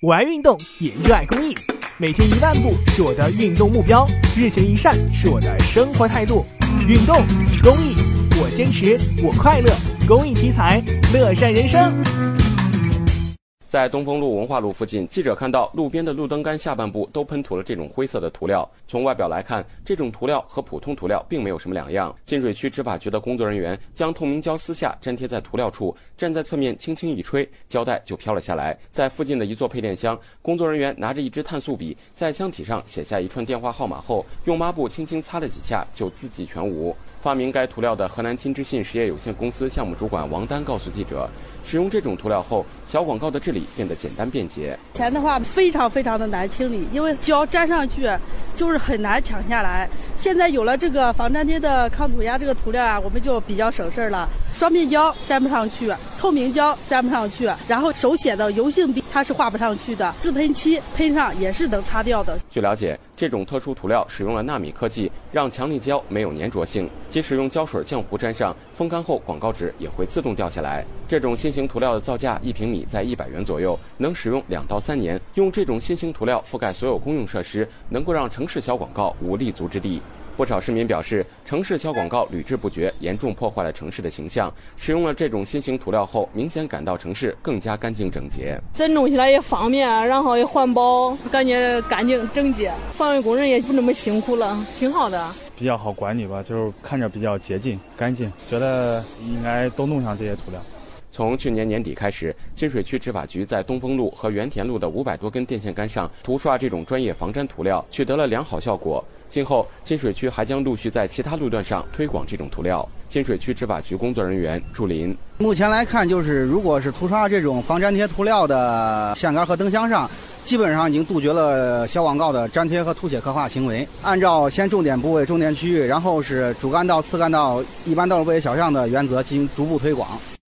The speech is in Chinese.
我爱运动，也热爱公益。每天一万步是我的运动目标，日行一善是我的生活态度。运动，公益，我坚持，我快乐。公益题材，乐善人生。在东风路文化路附近，记者看到路边的路灯杆下半部都喷涂了这种灰色的涂料。从外表来看，这种涂料和普通涂料并没有什么两样。金水区执法局的工作人员将透明胶撕下，粘贴在涂料处，站在侧面轻轻一吹，胶带就飘了下来。在附近的一座配电箱，工作人员拿着一支碳素笔，在箱体上写下一串电话号码后，用抹布轻轻擦了几下，就字迹全无。发明该涂料的河南金之信实业有限公司项目主管王丹告诉记者，使用这种涂料后，小广告的治理变得简单便捷。以前的话非常非常的难清理，因为胶粘上去就是很难抢下来。现在有了这个防粘贴的抗涂鸦这个涂料啊，我们就比较省事儿了。双面胶粘不上去，透明胶粘不上去，然后手写的油性笔它是画不上去的，自喷漆喷上也是能擦掉的。据了解，这种特殊涂料使用了纳米科技，让强力胶没有粘着性，即使用胶水浆糊粘上，风干后广告纸也会自动掉下来。这种新型涂料的造价一平米在一百元左右，能使用两到三年。用这种新型涂料覆盖所有公用设施，能够让城市小广告无立足之地。不少市民表示，城市小广告屡治不绝，严重破坏了城市的形象。使用了这种新型涂料后，明显感到城市更加干净整洁。这弄起来也方便，然后也环保，感觉干净整洁。环卫工人也不那么辛苦了，挺好的。比较好管理吧，就是看着比较洁净、干净，觉得应该都弄上这些涂料。从去年年底开始，金水区执法局在东风路和原田路的五百多根电线杆上涂刷这种专业防粘涂料，取得了良好效果。今后，金水区还将陆续在其他路段上推广这种涂料。金水区执法局工作人员祝林：目前来看，就是如果是涂刷这种防粘贴涂料的线杆和灯箱上，基本上已经杜绝了小广告的粘贴和涂写刻画行为。按照先重点部位、重点区域，然后是主干道、次干道、一般道路、小巷的原则进行逐步推广。